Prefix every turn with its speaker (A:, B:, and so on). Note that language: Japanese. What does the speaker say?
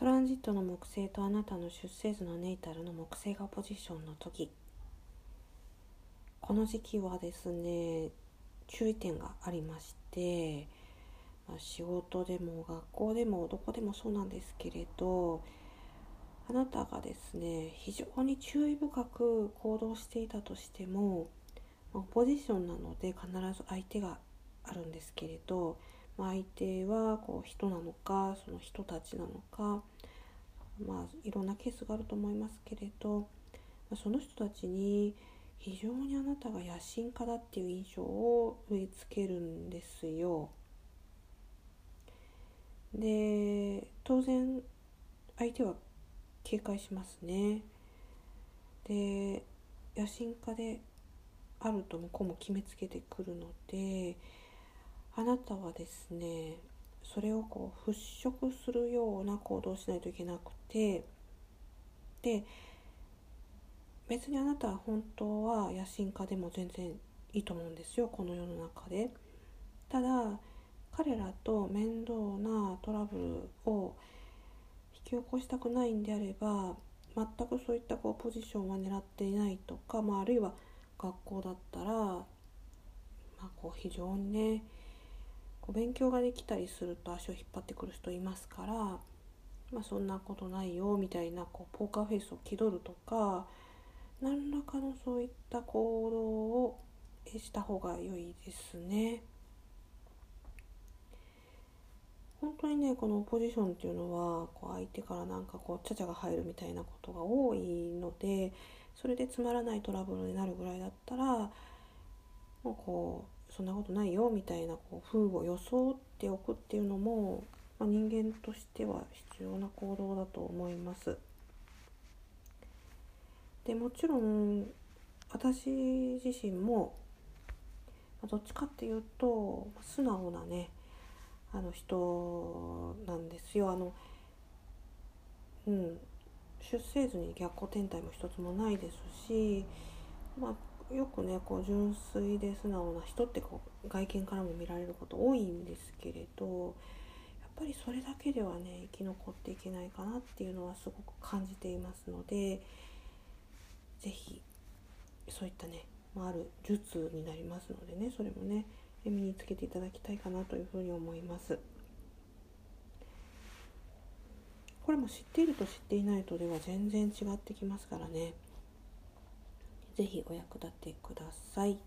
A: トランジットの木星とあなたの出生図のネイタルの木星がポジションの時。この時期はですね注意点がありましてまあ、仕事でも学校でもどこでもそうなんですけれどあなたがですね非常に注意深く行動していたとしても、まあ、ポジションなので必ず相手があるんですけれど、相手はこう人なのかその人たちなのかまあいろんなケースがあると思いますけれど、その人たちに非常にあなたが野心家だっていう印象を植え付けるんですよ。で当然相手は警戒しますねで野心家であると向こうも決めつけてくるのであなたはですねそれをこう払拭するような行動をしないといけなくてで別にあなたは本当は野心家でも全然いいと思うんですよこの世の中で。ただ彼らと面倒なトラブルを引き起こしたくないんであれば全くそういったこうポジションは狙っていないとか、まあ、あるいは学校だったら、まあ、こう非常にねこう勉強ができたりすると足を引っ張ってくる人いますから、まあ、そんなことないよみたいなこうポーカーフェイスを気取るとか何らかのそういった行動をした方が良いですね。本当にねこのポジションっていうのはこう相手からなんかこうちゃちゃが入るみたいなことが多いのでそれでつまらないトラブルになるぐらいだったらもうこうそんなことないよみたいなこう風を装っておくっていうのも、まあ、人間としては必要な行動だと思います。でもちろん私自身もどっちかっていうと素直なねあの人なんですよ。あのうん出生図に逆光天体も一つもないですし、まあ、よくねこう純粋で素直な人ってこう外見からも見られること多いんですけれどやっぱりそれだけではね生き残っていけないかなっていうのはすごく感じていますので是非そういったね、まあ、ある術になりますのでねそれもね身につけていただきたいかなというふうに思います。これも知っていると知っていないとでは全然違ってきますからね。ぜひお役立てください。